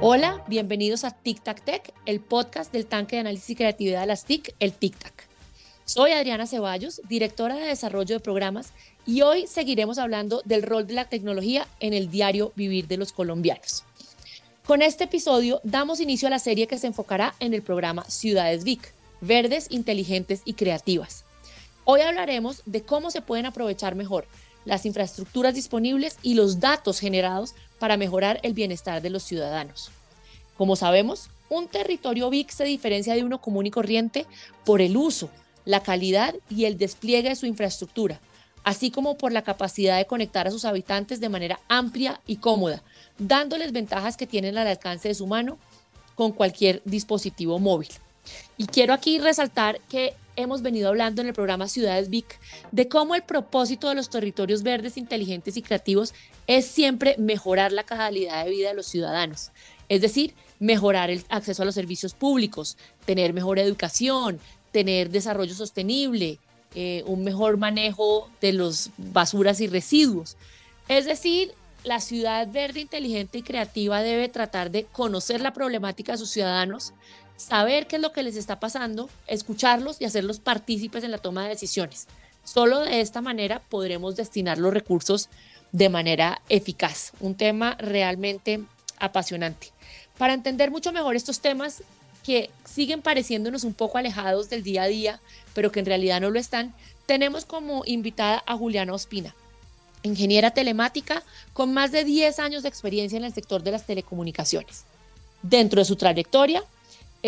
Hola, bienvenidos a Tic Tac Tech, el podcast del tanque de análisis y creatividad de las TIC, el Tic Tac. Soy Adriana Ceballos, directora de desarrollo de programas, y hoy seguiremos hablando del rol de la tecnología en el diario vivir de los colombianos. Con este episodio damos inicio a la serie que se enfocará en el programa Ciudades VIC, verdes, inteligentes y creativas. Hoy hablaremos de cómo se pueden aprovechar mejor las infraestructuras disponibles y los datos generados para mejorar el bienestar de los ciudadanos. Como sabemos, un territorio VIC se diferencia de uno común y corriente por el uso, la calidad y el despliegue de su infraestructura, así como por la capacidad de conectar a sus habitantes de manera amplia y cómoda, dándoles ventajas que tienen al alcance de su mano con cualquier dispositivo móvil. Y quiero aquí resaltar que hemos venido hablando en el programa Ciudades VIC de cómo el propósito de los territorios verdes, inteligentes y creativos es siempre mejorar la calidad de vida de los ciudadanos. Es decir, mejorar el acceso a los servicios públicos, tener mejor educación, tener desarrollo sostenible, eh, un mejor manejo de los basuras y residuos. Es decir, la ciudad verde, inteligente y creativa debe tratar de conocer la problemática de sus ciudadanos, saber qué es lo que les está pasando, escucharlos y hacerlos partícipes en la toma de decisiones. Solo de esta manera podremos destinar los recursos de manera eficaz. Un tema realmente apasionante. Para entender mucho mejor estos temas que siguen pareciéndonos un poco alejados del día a día, pero que en realidad no lo están, tenemos como invitada a Juliana Ospina, ingeniera telemática con más de 10 años de experiencia en el sector de las telecomunicaciones. Dentro de su trayectoria,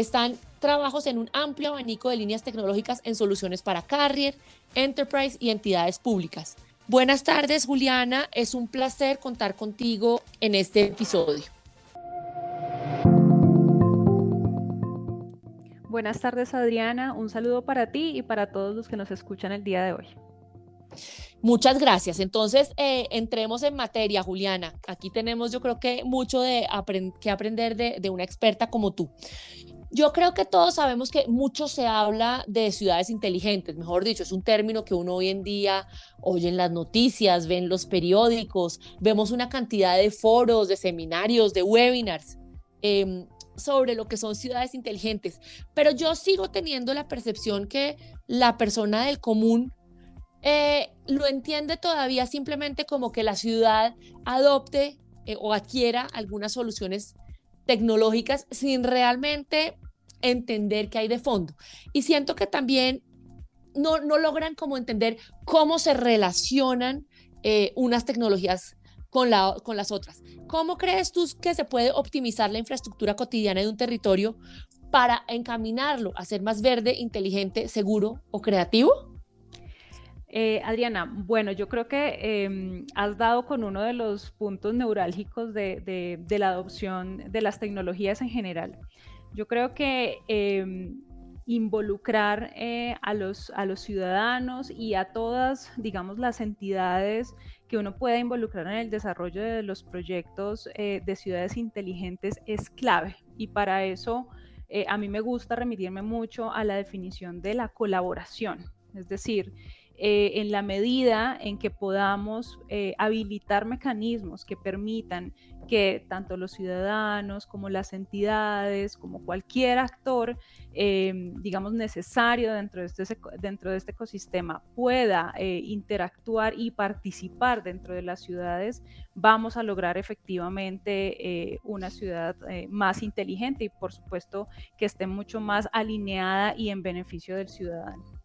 están trabajos en un amplio abanico de líneas tecnológicas en soluciones para carrier, enterprise y entidades públicas. Buenas tardes, Juliana. Es un placer contar contigo en este episodio. Buenas tardes, Adriana. Un saludo para ti y para todos los que nos escuchan el día de hoy. Muchas gracias. Entonces, eh, entremos en materia, Juliana. Aquí tenemos, yo creo que mucho de que aprender de, de, una experta como tú. Yo creo que todos sabemos que mucho se habla de ciudades inteligentes, mejor dicho, es un término que uno hoy en día oye en las noticias, ve en los periódicos, vemos una cantidad de foros, de seminarios, de webinars em, sobre lo que son ciudades inteligentes, pero yo sigo teniendo la percepción que la persona del común eh, lo entiende todavía simplemente como que la ciudad adopte eh, o adquiera algunas soluciones tecnológicas sin realmente entender qué hay de fondo. Y siento que también no, no logran como entender cómo se relacionan eh, unas tecnologías con, la, con las otras. ¿Cómo crees tú que se puede optimizar la infraestructura cotidiana de un territorio para encaminarlo a ser más verde, inteligente, seguro o creativo? Eh, Adriana, bueno, yo creo que em, has dado con uno de los puntos neurálgicos de, la adopción de las tecnologías en general. Yo creo que em, involucrar eh, a, los, ciudadanos y a todas, digamos, las entidades que uno pueda involucrar en el desarrollo de los proyectos eh, de ciudades inteligentes es clave. Y para eso a mí me gusta remitirme mucho a la definición de la colaboración. Es decir, eh, en la medida en que podamos eh, habilitar mecanismos que permitan que tanto los ciudadanos como las entidades, como cualquier actor, eh, digamos, necesario dentro de este, dentro de este ecosistema pueda interactuar y participar dentro de las ciudades, vamos a lograr efectivamente una ciudad más inteligente y por supuesto que esté mucho más alineada y en beneficio del ciudadano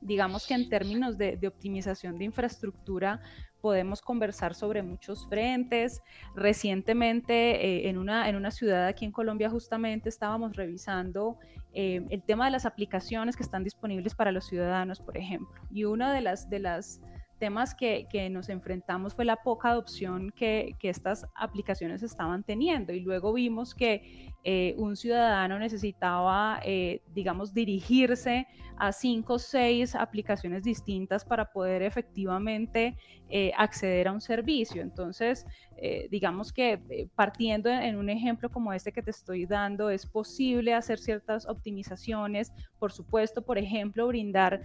digamos que en términos de, optimización de infraestructura podemos conversar sobre muchos frentes. Recientemente eh, en, una, en una ciudad aquí en Colombia justamente estábamos revisando eh, el tema de las aplicaciones que están disponibles para los ciudadanos, por ejemplo. Y una de las, de las temas que, nos enfrentamos fue la poca adopción que, estas aplicaciones estaban teniendo y luego vimos que eh, un ciudadano necesitaba, eh, digamos, dirigirse a cinco o seis aplicaciones distintas para poder efectivamente eh, acceder a un servicio. Entonces, digamos que partiendo en un ejemplo como este que te estoy dando, es posible hacer ciertas optimizaciones, por supuesto, por ejemplo, brindar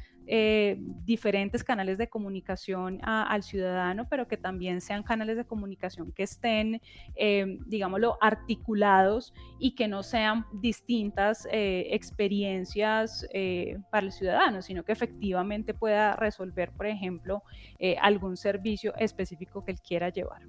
diferentes canales de comunicación al ciudadano, pero que también sean canales de comunicación que estén, digámoslo, articulados y que no sean distintas eh, experiencias eh, para el ciudadano, sino que efectivamente pueda resolver, por ejemplo, algún servicio específico que él quiera llevar.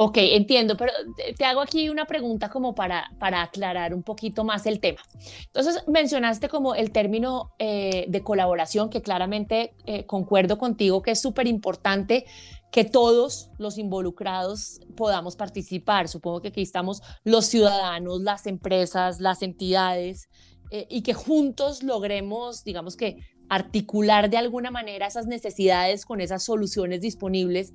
Ok, entiendo, pero te hago aquí una pregunta como para, para aclarar un poquito más el tema. Entonces, mencionaste como el término eh, de colaboración, que claramente eh, concuerdo contigo que es súper importante que todos los involucrados podamos participar. Supongo que aquí estamos los ciudadanos, las empresas, las entidades, eh, y que juntos logremos, digamos que, articular de alguna manera esas necesidades con esas soluciones disponibles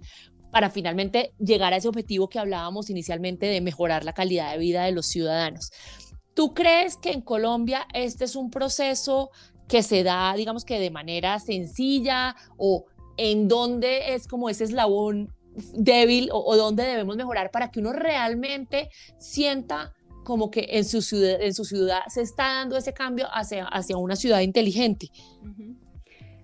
para finalmente llegar a ese objetivo que hablábamos inicialmente de mejorar la calidad de vida de los ciudadanos. ¿Tú crees que en Colombia este es un proceso que se da, digamos que de manera sencilla o en dónde es como ese eslabón débil o, dónde debemos mejorar para que uno realmente sienta como que en su ciudad, en su ciudad se está dando ese cambio hacia, hacia una ciudad inteligente?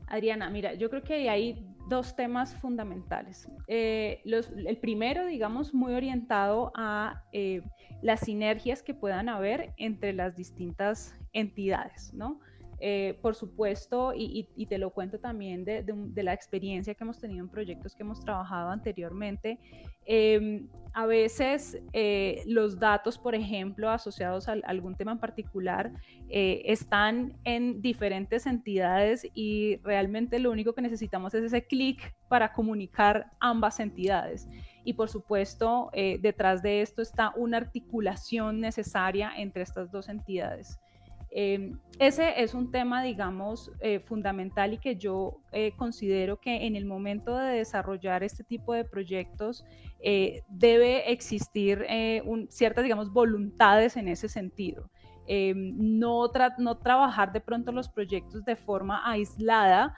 Adriana, mira, yo creo que hay dos temas fundamentales. Eh, el primero, digamos, muy orientado a eh, las sinergias que puedan haber entre las distintas entidades, ¿no? Eh, por supuesto, y, te lo cuento también de, la experiencia que hemos tenido en proyectos que hemos trabajado anteriormente, em, a veces eh, los datos, por ejemplo, asociados a, algún tema en particular, eh, están en diferentes entidades y realmente lo único que necesitamos es ese clic para comunicar ambas entidades. Y por supuesto, detrás de esto está una articulación necesaria entre estas dos entidades. Em, ese es un tema, digamos, eh, fundamental y que yo eh, considero que en el momento de desarrollar este tipo de proyectos eh, debe existir ciertas, digamos, voluntades en ese sentido. Em, no, no trabajar de pronto los proyectos de forma aislada,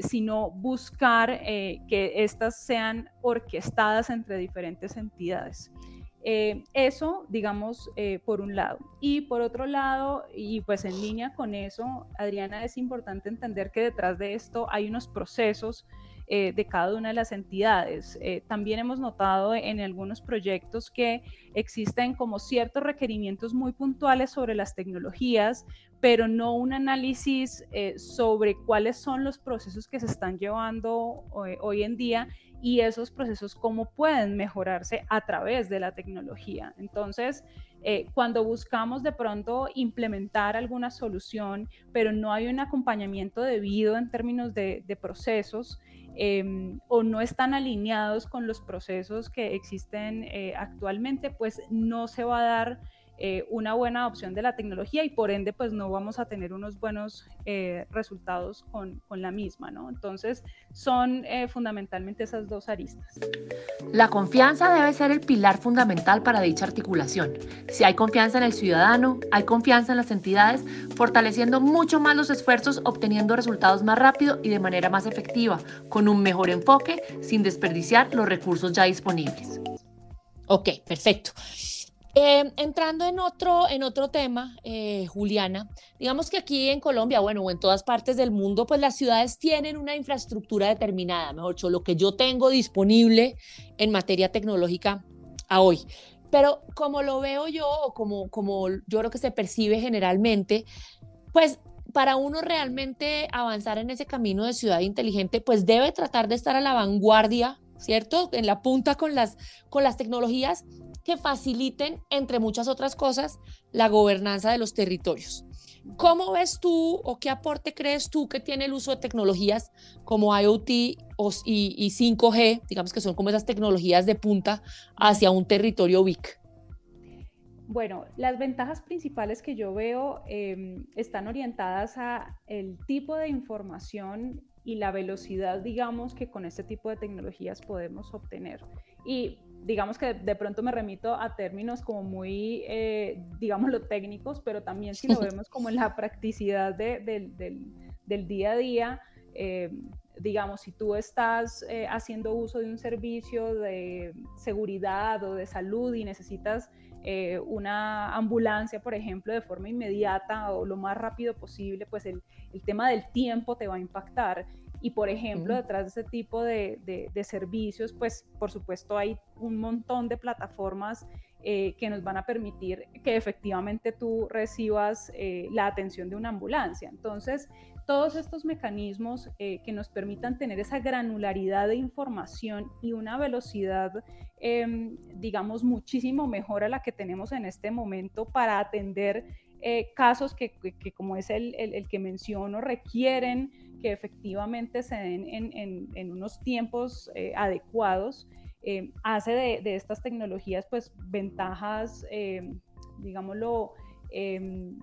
sino buscar que éstas sean orquestadas entre diferentes entidades. Eh, eso, digamos, eh, por un lado. Y por otro lado, y pues en línea con eso, Adriana, es importante entender que detrás de esto hay unos procesos eh, de cada una de las entidades. también hemos notado en algunos proyectos que existen como ciertos requerimientos muy puntuales sobre las tecnologías, pero no un análisis sobre cuáles son los procesos que se están llevando hoy en día y esos procesos cómo pueden mejorarse a través de la tecnología. Entonces, eh, cuando buscamos de pronto implementar alguna solución, pero no hay un acompañamiento debido en términos de, procesos em, o no están alineados con los procesos que existen eh, actualmente, pues no se va a dar eh, una buena opción de la tecnología y por ende pues no vamos a tener unos buenos eh, resultados con, con, la misma, ¿no? Entonces son eh, fundamentalmente esas dos aristas. La confianza debe ser el pilar fundamental para dicha articulación. Si hay confianza en el ciudadano, hay confianza en las entidades, fortaleciendo mucho más los esfuerzos, obteniendo resultados más rápido y de manera más efectiva, con un mejor enfoque, sin desperdiciar los recursos ya disponibles. Ok, perfecto. Em, entrando en otro, en otro tema, eh, Juliana, digamos que aquí en Colombia, bueno, o en todas partes del mundo, pues las ciudades tienen una infraestructura determinada, mejor dicho, lo que yo tengo disponible en materia tecnológica a hoy. Pero como lo veo yo, o como, como yo creo que se percibe generalmente, pues para uno realmente avanzar en ese camino de ciudad inteligente, pues debe tratar de estar a la vanguardia, ¿cierto? En la punta con las, con las tecnologías que faciliten, entre muchas otras cosas, la gobernanza de los territorios. ¿Cómo ves tú o qué aporte crees tú que tiene el uso de tecnologías como IoT y, 5G, digamos que son como esas tecnologías de punta, hacia un territorio WIC? Bueno, las ventajas principales que yo veo em, están orientadas a el tipo de información y la velocidad, digamos, que con este tipo de tecnologías podemos obtener. Y digamos que de pronto me remito a términos como muy, eh, digámoslo, técnicos, pero también si lo vemos como en la practicidad del, día a día, eh, digamos, si tú estás eh, haciendo uso de un servicio de seguridad o de salud y necesitas eh, una ambulancia, por ejemplo, de forma inmediata o lo más rápido posible, pues el, el tema del tiempo te va a impactar Y por ejemplo, detrás de ese tipo de, de, servicios, pues por supuesto hay un montón de plataformas eh, que nos van a permitir que efectivamente tú recibas eh, la atención de una ambulancia. Entonces, todos estos mecanismos eh, que nos permitan tener esa granularidad de información y una velocidad, em, digamos, muchísimo mejor a la que tenemos en este momento para atender eh, casos que, como es el, que menciono, requieren que efectivamente se den en, unos tiempos eh, adecuados, hace de, estas tecnologías pues ventajas, digámoslo, em,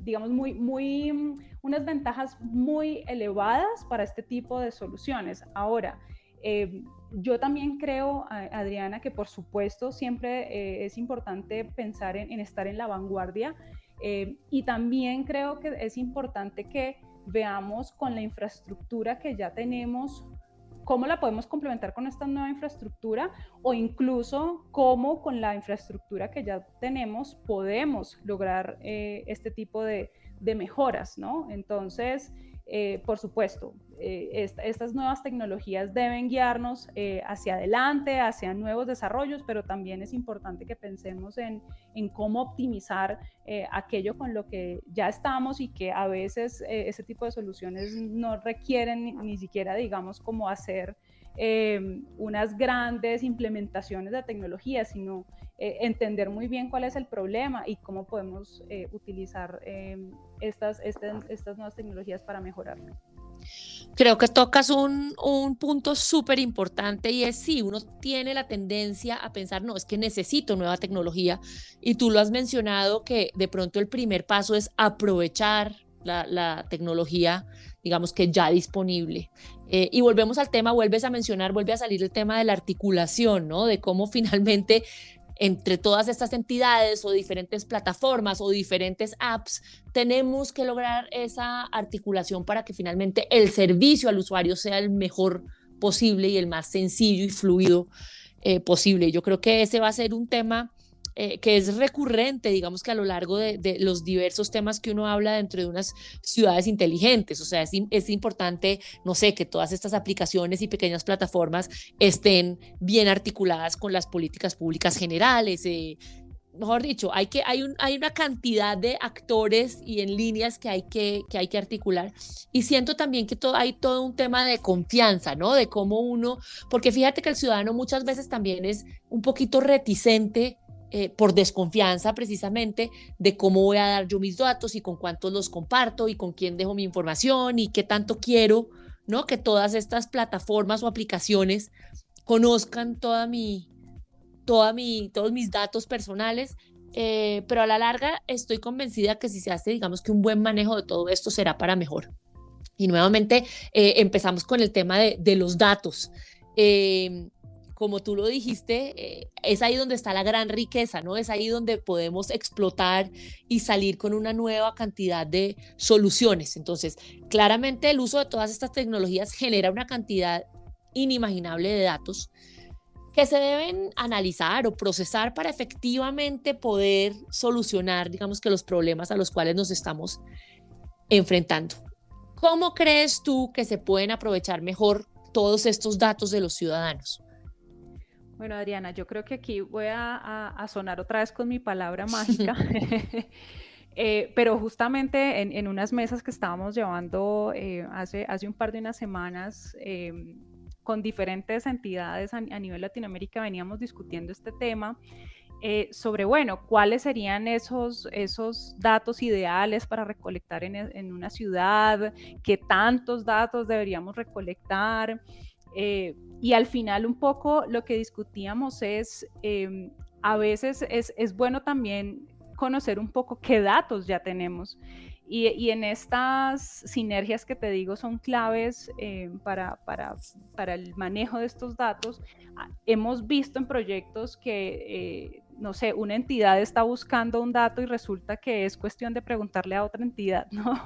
digamos, muy, muy, unas ventajas muy elevadas para este tipo de soluciones. Ahora, eh, yo también creo, Adriana, que por supuesto siempre eh, es importante pensar en, estar en la vanguardia eh, y también creo que es importante que veamos con la infraestructura que ya tenemos cómo la podemos complementar con esta nueva infraestructura o incluso cómo con la infraestructura que ya tenemos podemos lograr eh, este tipo de, mejoras, ¿no? Entonces, eh, por supuesto, eh, estas nuevas tecnologías deben guiarnos hacia adelante, hacia nuevos desarrollos, pero también es importante que pensemos en, en cómo optimizar aquello con lo que ya estamos y que a veces ese tipo de soluciones no requieren ni siquiera, digamos, como hacer eh, unas grandes implementaciones de tecnología, sino eh, entender muy bien cuál es el problema y cómo podemos eh, utilizar estas, estas, estas, nuevas tecnologías para mejorarlo. Creo que tocas un, un punto súper importante y es si uno tiene la tendencia a pensar, no, es que necesito nueva tecnología y tú lo has mencionado que de pronto el primer paso es aprovechar la, la tecnología digamos que ya disponible. Eh, y volvemos al tema, vuelves a mencionar, vuelve a salir el tema de la articulación, ¿no? De cómo finalmente entre todas estas entidades o diferentes plataformas o diferentes apps, tenemos que lograr esa articulación para que finalmente el servicio al usuario sea el mejor posible y el más sencillo y fluido eh, posible. Yo creo que ese va a ser un tema eh, que es recurrente, digamos que a lo largo de, los diversos temas que uno habla dentro de unas ciudades inteligentes. O sea, es, es, importante, no sé, que todas estas aplicaciones y pequeñas plataformas estén bien articuladas con las políticas públicas generales. Eh, mejor dicho, hay, que, hay, un, hay una cantidad de actores y en líneas que hay que, que, hay que articular. Y siento también que todo, hay todo un tema de confianza, ¿no? De cómo uno, porque fíjate que el ciudadano muchas veces también es un poquito reticente eh, por desconfianza precisamente de cómo voy a dar yo mis datos y con cuántos los comparto y con quién dejo mi información y qué tanto quiero, ¿no? Que todas estas plataformas o aplicaciones conozcan toda mi, toda mi, todos mis datos personales, eh, pero a la larga estoy convencida que si se hace, digamos que un buen manejo de todo esto será para mejor. Y nuevamente eh, empezamos con el tema de, de los datos como tú lo dijiste, eh, es ahí donde está la gran riqueza, ¿no? Es ahí donde podemos explotar y salir con una nueva cantidad de soluciones. Entonces, claramente el uso de todas estas tecnologías genera una cantidad inimaginable de datos que se deben analizar o procesar para efectivamente poder solucionar, digamos que los problemas a los cuales nos estamos enfrentando. ¿Cómo crees tú que se pueden aprovechar mejor todos estos datos de los ciudadanos? Bueno, Adriana, yo creo que aquí voy a, sonar otra vez con mi palabra mágica. Eh, pero justamente en, unas mesas que estábamos llevando eh, hace, hace un par de unas semanas em, con diferentes entidades a, nivel Latinoamérica veníamos discutiendo este tema eh, sobre, bueno, cuáles serían esos, esos datos ideales para recolectar en, en una ciudad, qué tantos datos deberíamos recolectar. Eh, y al final un poco lo que discutíamos es, em, a veces es, bueno también conocer un poco qué datos ya tenemos. Y, en estas sinergias que te digo son claves em, para, para, para, el manejo de estos datos. Ah, hemos visto en proyectos que, eh, no sé, una entidad está buscando un dato y resulta que es cuestión de preguntarle a otra entidad, ¿no?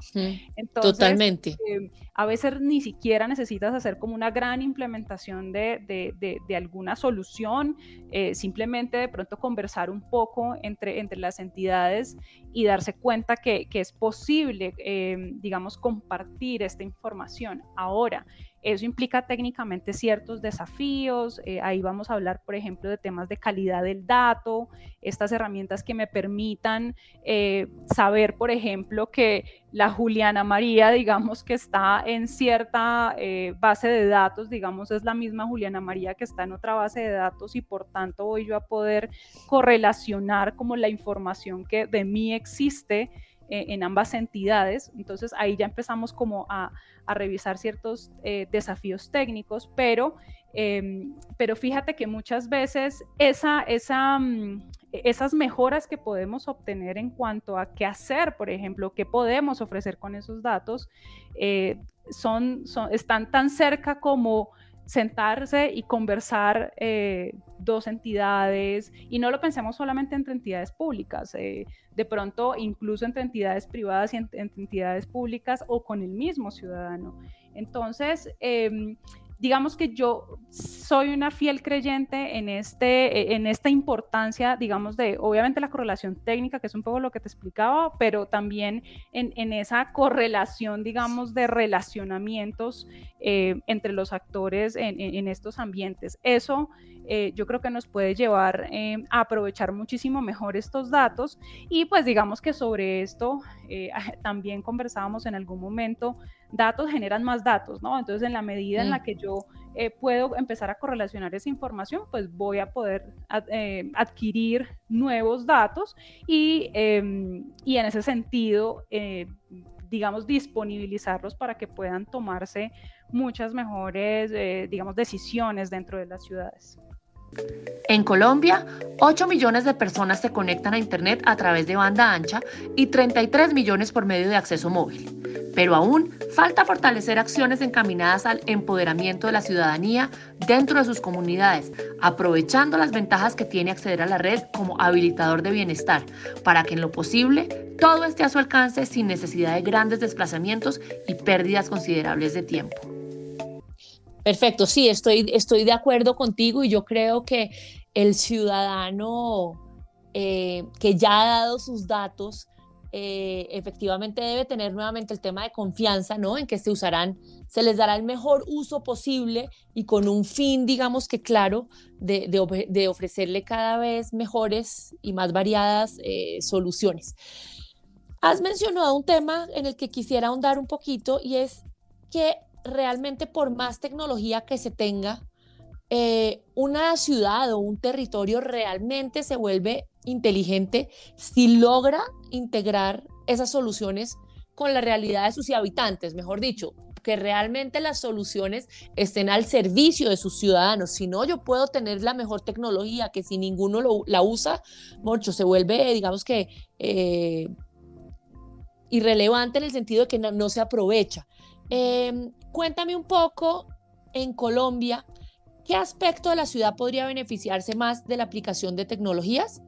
Entonces, Totalmente. Eh, a veces ni siquiera necesitas hacer como una gran implementación de, de, alguna solución, eh, simplemente de pronto conversar un poco entre, entre las entidades y darse cuenta que, que es posible, eh, digamos, compartir esta información. Ahora, eso implica técnicamente ciertos desafíos. Eh, ahí vamos a hablar, por ejemplo, de temas de calidad del dato, estas herramientas que me permitan eh, saber, por ejemplo, que la Juliana María, digamos, que está en cierta eh, base de datos, digamos, es la misma Juliana María que está en otra base de datos y por tanto voy yo a poder correlacionar como la información que de mí existe en ambas entidades. Entonces ahí ya empezamos como a, a revisar ciertos eh, desafíos técnicos, pero, em, pero fíjate que muchas veces esa, esa, mm, esas mejoras que podemos obtener en cuanto a qué hacer, por ejemplo, qué podemos ofrecer con esos datos, eh, son, son, están tan cerca como sentarse y conversar eh, dos entidades, y no lo pensemos solamente entre entidades públicas, eh, de pronto incluso entre entidades privadas y entre entidades públicas o con el mismo ciudadano. Entonces, em, digamos que yo soy una fiel creyente en, este, en esta importancia, digamos, de obviamente la correlación técnica, que es un poco lo que te explicaba, pero también en, esa correlación, digamos, de relacionamientos eh, entre los actores en, estos ambientes. Eso eh, yo creo que nos puede llevar eh, a aprovechar muchísimo mejor estos datos y pues digamos que sobre esto también conversábamos en algún momento datos generan más datos, ¿no? Entonces, en la medida en la mm. que yo eh, puedo empezar a correlacionar esa información, pues voy a poder eh, adquirir nuevos datos y, em, y en ese sentido, eh, digamos, disponibilizarlos para que puedan tomarse muchas mejores, digamos, decisiones dentro de las ciudades. En Colombia, 8 millones de personas se conectan a Internet a través de banda ancha y 33 millones por medio de acceso móvil. Pero aún falta fortalecer acciones encaminadas al empoderamiento de la ciudadanía dentro de sus comunidades, aprovechando las ventajas que tiene acceder a la red como habilitador de bienestar, para que en lo posible todo esté a su alcance sin necesidad de grandes desplazamientos y pérdidas considerables de tiempo. Perfecto, sí, estoy, estoy de acuerdo contigo y yo creo que el ciudadano eh, que ya ha dado sus datos, eh, efectivamente debe tener nuevamente el tema de confianza, ¿no? En que se usarán, se les dará el mejor uso posible y con un fin, digamos que claro, de, ofrecerle cada vez mejores y más variadas eh, soluciones. Has mencionado un tema en el que quisiera ahondar un poquito y es que realmente por más tecnología que se tenga, eh, una ciudad o un territorio realmente se vuelve inteligente si logra integrar esas soluciones con la realidad de sus habitantes, mejor dicho, que realmente las soluciones estén al servicio de sus ciudadanos. Si no, yo puedo tener la mejor tecnología que si ninguno la usa, mucho se vuelve, digamos que, eh, irrelevante en el sentido de que no, se aprovecha. Em, Cuéntame un poco en Colombia, ¿qué aspecto de la ciudad podría beneficiarse más de la aplicación de tecnologías?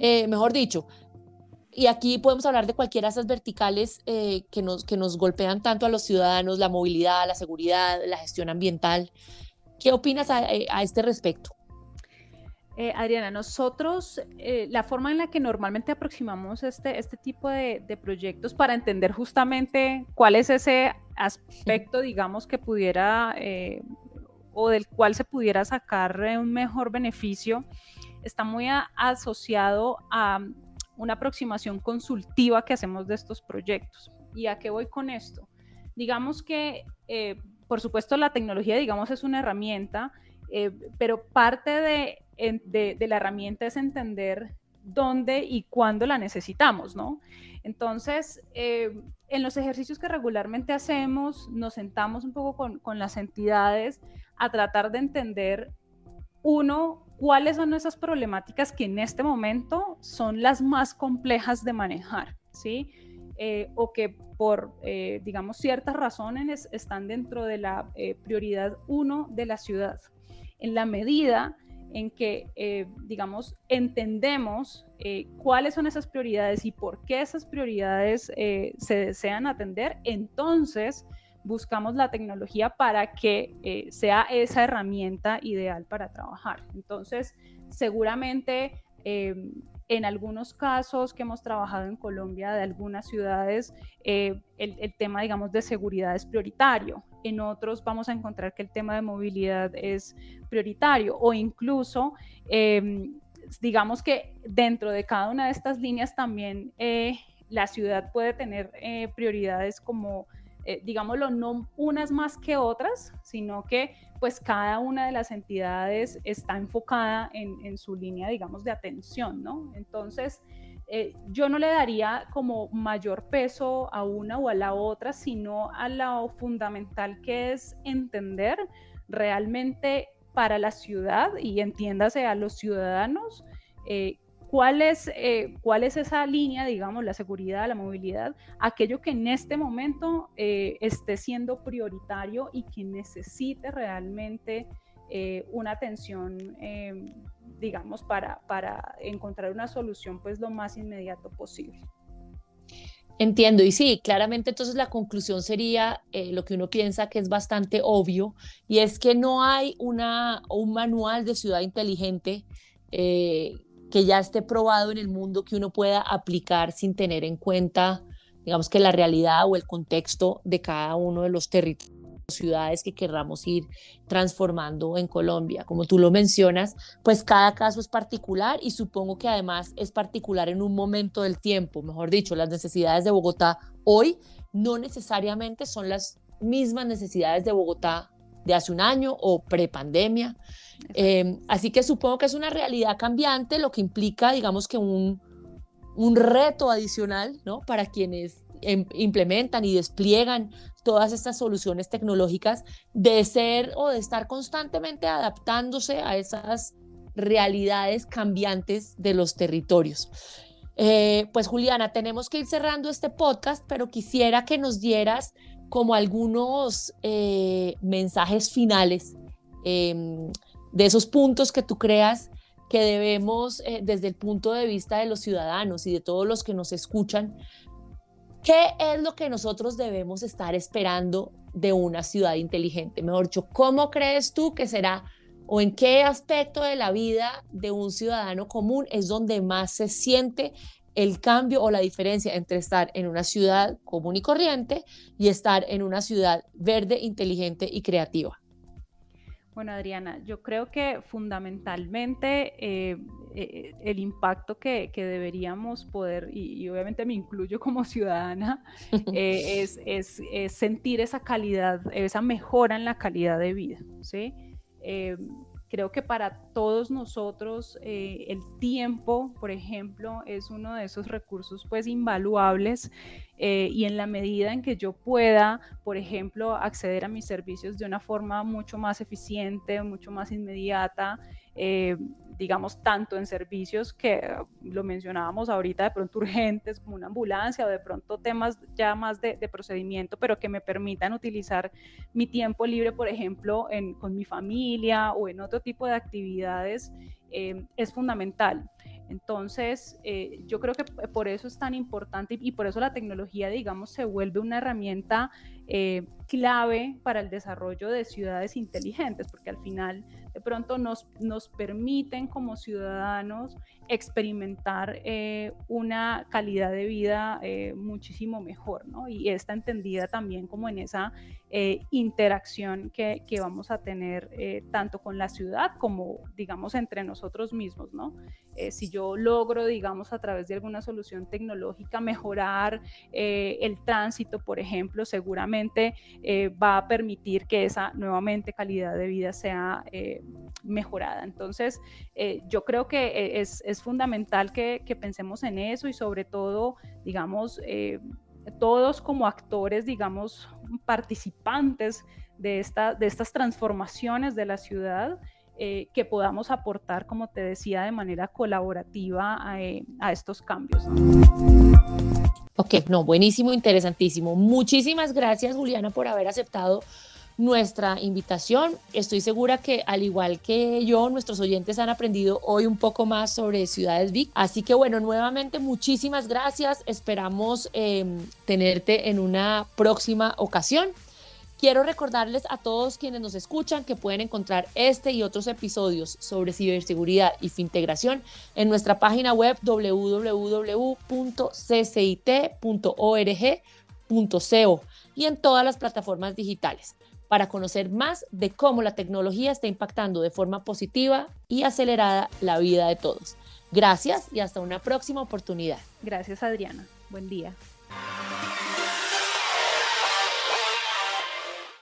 Eh, mejor dicho, y aquí podemos hablar de cualquiera de esas verticales eh, que, nos, que nos golpean tanto a los ciudadanos, la movilidad, la seguridad, la gestión ambiental. ¿Qué opinas a eh, este respecto? Eh, Adriana, nosotros, eh, la forma en la que normalmente aproximamos este, este tipo de, proyectos para entender justamente cuál es ese aspecto, digamos, que pudiera eh, o del cual se pudiera sacar un mejor beneficio, está muy asociado a una aproximación consultiva que hacemos de estos proyectos. ¿Y a qué voy con esto? Digamos que, por supuesto, la tecnología, digamos, es una herramienta, pero parte de de, la herramienta es entender dónde y cuándo la necesitamos, ¿no? Entonces, eh, en los ejercicios que regularmente hacemos, nos sentamos un poco con, con, las entidades a tratar de entender, uno, cuáles son esas problemáticas que en este momento son las más complejas de manejar, ¿sí? Eh, o que por, eh, digamos, ciertas razones están dentro de la prioridad uno de la ciudad. En la medida en que, eh, digamos, entendemos eh, cuáles son esas prioridades y por qué esas prioridades eh, se desean atender, entonces buscamos la tecnología para que sea esa herramienta ideal para trabajar. Entonces, seguramente en algunos casos que hemos trabajado en Colombia, de algunas ciudades, el, el, tema, digamos, de seguridad es prioritario. En otros vamos a encontrar que el tema de movilidad es prioritario o incluso, em, digamos que dentro de cada una de estas líneas también eh, la ciudad puede tener eh, prioridades como, eh, digámoslo, no unas más que otras, sino que pues cada una de las entidades está enfocada en, en su línea, digamos, de atención, ¿no? Entonces, eh, yo no le daría como mayor peso a una o a la otra, sino a lo fundamental que es entender realmente para la ciudad y entiéndase a los ciudadanos eh, cuál, es, eh, cuál es esa línea, digamos, la seguridad, la movilidad, aquello que en este momento esté siendo prioritario y que necesite realmente una atención digamos, para, para encontrar una solución pues lo más inmediato posible. Entiendo, y sí, claramente entonces la conclusión sería eh, lo que uno piensa que es bastante obvio, y es que no hay una, un manual de ciudad inteligente eh, que ya esté probado en el mundo que uno pueda aplicar sin tener en cuenta, digamos que la realidad o el contexto de cada uno de los territorios ciudades que querramos ir transformando en Colombia. Como tú lo mencionas, pues cada caso es particular y supongo que además es particular en un momento del tiempo. Mejor dicho, las necesidades de Bogotá hoy no necesariamente son las mismas necesidades de Bogotá de hace un año o prepandemia. Eh, así que supongo que es una realidad cambiante, lo que implica, digamos que un, un reto adicional, ¿no? Para quienes em, implementan y despliegan todas estas soluciones tecnológicas de ser o de estar constantemente adaptándose a esas realidades cambiantes de los territorios. Eh, pues Juliana, tenemos que ir cerrando este podcast, pero quisiera que nos dieras como algunos eh, mensajes finales em, de esos puntos que tú creas que debemos, eh, desde el punto de vista de los ciudadanos y de todos los que nos escuchan, ¿Qué es lo que nosotros debemos estar esperando de una ciudad inteligente? Mejor dicho, ¿cómo crees tú que será o en qué aspecto de la vida de un ciudadano común es donde más se siente el cambio o la diferencia entre estar en una ciudad común y corriente y estar en una ciudad verde, inteligente y creativa? Bueno, Adriana, yo creo que fundamentalmente eh, eh, el impacto que, deberíamos poder, y, obviamente me incluyo como ciudadana, eh, es, sentir esa calidad, esa mejora en la calidad de vida. ¿sí? Creo que para todos nosotros el tiempo, por ejemplo, es uno de esos recursos pues invaluables eh, y en la medida en que yo pueda, por ejemplo, acceder a mis servicios de una forma mucho más eficiente, mucho más inmediata, eh, digamos, tanto en servicios que lo mencionábamos ahorita, de pronto urgentes, como una ambulancia, o de pronto temas ya más de, procedimiento, pero que me permitan utilizar mi tiempo libre, por ejemplo, con mi familia o en otro tipo de actividades, eh, es fundamental. Entonces, eh, yo creo que por eso es tan importante y por eso la tecnología, digamos, se vuelve una herramienta eh, clave para el desarrollo de ciudades inteligentes, porque al final de pronto nos, nos permiten como ciudadanos experimentar eh, una calidad de vida muchísimo mejor, ¿no? Y está entendida también como en esa interacción que, que, vamos a tener tanto con la ciudad como, digamos, entre nosotros mismos, ¿no? si yo logro, digamos, a través de alguna solución tecnológica mejorar el tránsito, por ejemplo, seguramente eh, va a permitir que esa nuevamente calidad de vida sea eh, mejorada. Entonces, eh, yo creo que es, fundamental que, pensemos en eso y sobre todo, digamos, todos como actores, digamos, participantes de, esta, de estas transformaciones de la ciudad, que podamos aportar, como te decía, de manera colaborativa a, estos cambios. Ok, no, buenísimo, interesantísimo. Muchísimas gracias, Juliana, por haber aceptado nuestra invitación. Estoy segura que al igual que yo, nuestros oyentes han aprendido hoy un poco más sobre ciudades VIC. Así que bueno, nuevamente muchísimas gracias. Esperamos em, tenerte en una próxima ocasión. Quiero recordarles a todos quienes nos escuchan que pueden encontrar este y otros episodios sobre ciberseguridad y fintegración en nuestra página web www.ccit.org.co y en todas las plataformas digitales para conocer más de cómo la tecnología está impactando de forma positiva y acelerada la vida de todos. Gracias y hasta una próxima oportunidad. Gracias Adriana. Buen día.